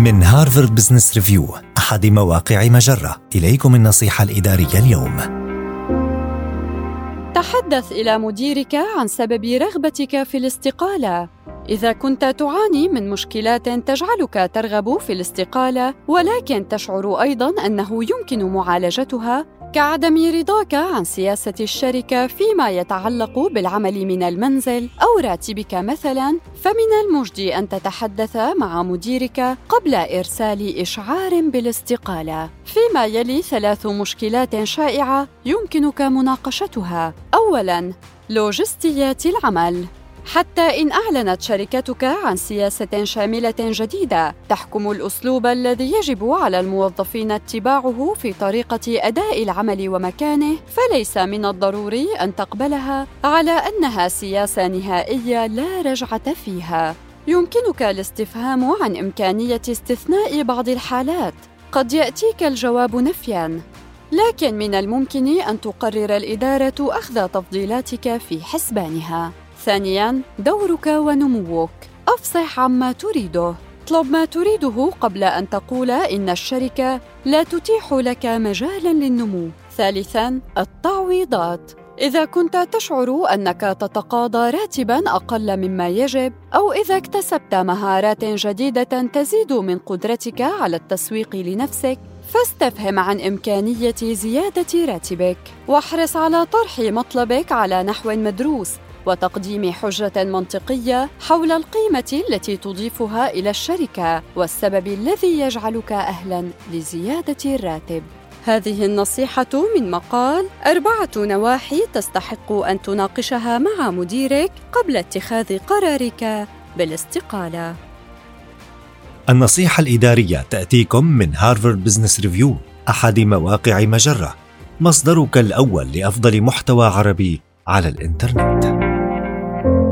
من هارفارد بزنس ريفيو أحد مواقع مجرة. إليكم النصيحة الإدارية اليوم. تحدث إلى مديرك عن سبب رغبتك في الاستقالة. إذا كنت تعاني من مشكلات تجعلك ترغب في الاستقالة ولكن تشعر أيضاً أنه يمكن معالجتها كعدم رضاك عن سياسة الشركة فيما يتعلق بالعمل من المنزل أو راتبك مثلاً، فمن المجدي أن تتحدث مع مديرك قبل إرسال إشعار بالاستقالة. فيما يلي ثلاث مشكلات شائعة يمكنك مناقشتها. أولاً، لوجستيات العمل حتى إن أعلنت شركتك عن سياسة شاملة جديدة تحكم الأسلوب الذي يجب على الموظفين اتباعه في طريقة أداء العمل ومكانه، فليس من الضروري أن تقبلها على أنها سياسة نهائية لا رجعة فيها. يمكنك الاستفهام عن إمكانية استثناء بعض الحالات، قد يأتيك الجواب نفياً، لكن من الممكن أن تقرر الإدارة أخذ تفضيلاتك في حسبانها. ثانياً دورك ونموك. أفصح عما تريده. اطلب ما تريده قبل أن تقول إن الشركة لا تتيح لك مجالاً للنمو. ثالثاً التعويضات. إذا كنت تشعر أنك تتقاضى راتباً أقل مما يجب، أو إذا اكتسبت مهارات جديدة تزيد من قدرتك على التسويق لنفسك، فاستفهم عن إمكانية زيادة راتبك، واحرص على طرح مطلبك على نحو مدروس. وتقديم حجة منطقية حول القيمة التي تضيفها إلى الشركة والسبب الذي يجعلك أهلا لزيادة الراتب هذه النصيحة من مقال أربعة نواحي تستحق أن تناقشها مع مديرك قبل اتخاذ قرارك بالاستقالة. النصيحة الإدارية تأتيكم من هارفارد بزنس ريفيو أحد مواقع مجرة، مصدرك الأول لأفضل محتوى عربي على الإنترنت. Thank you.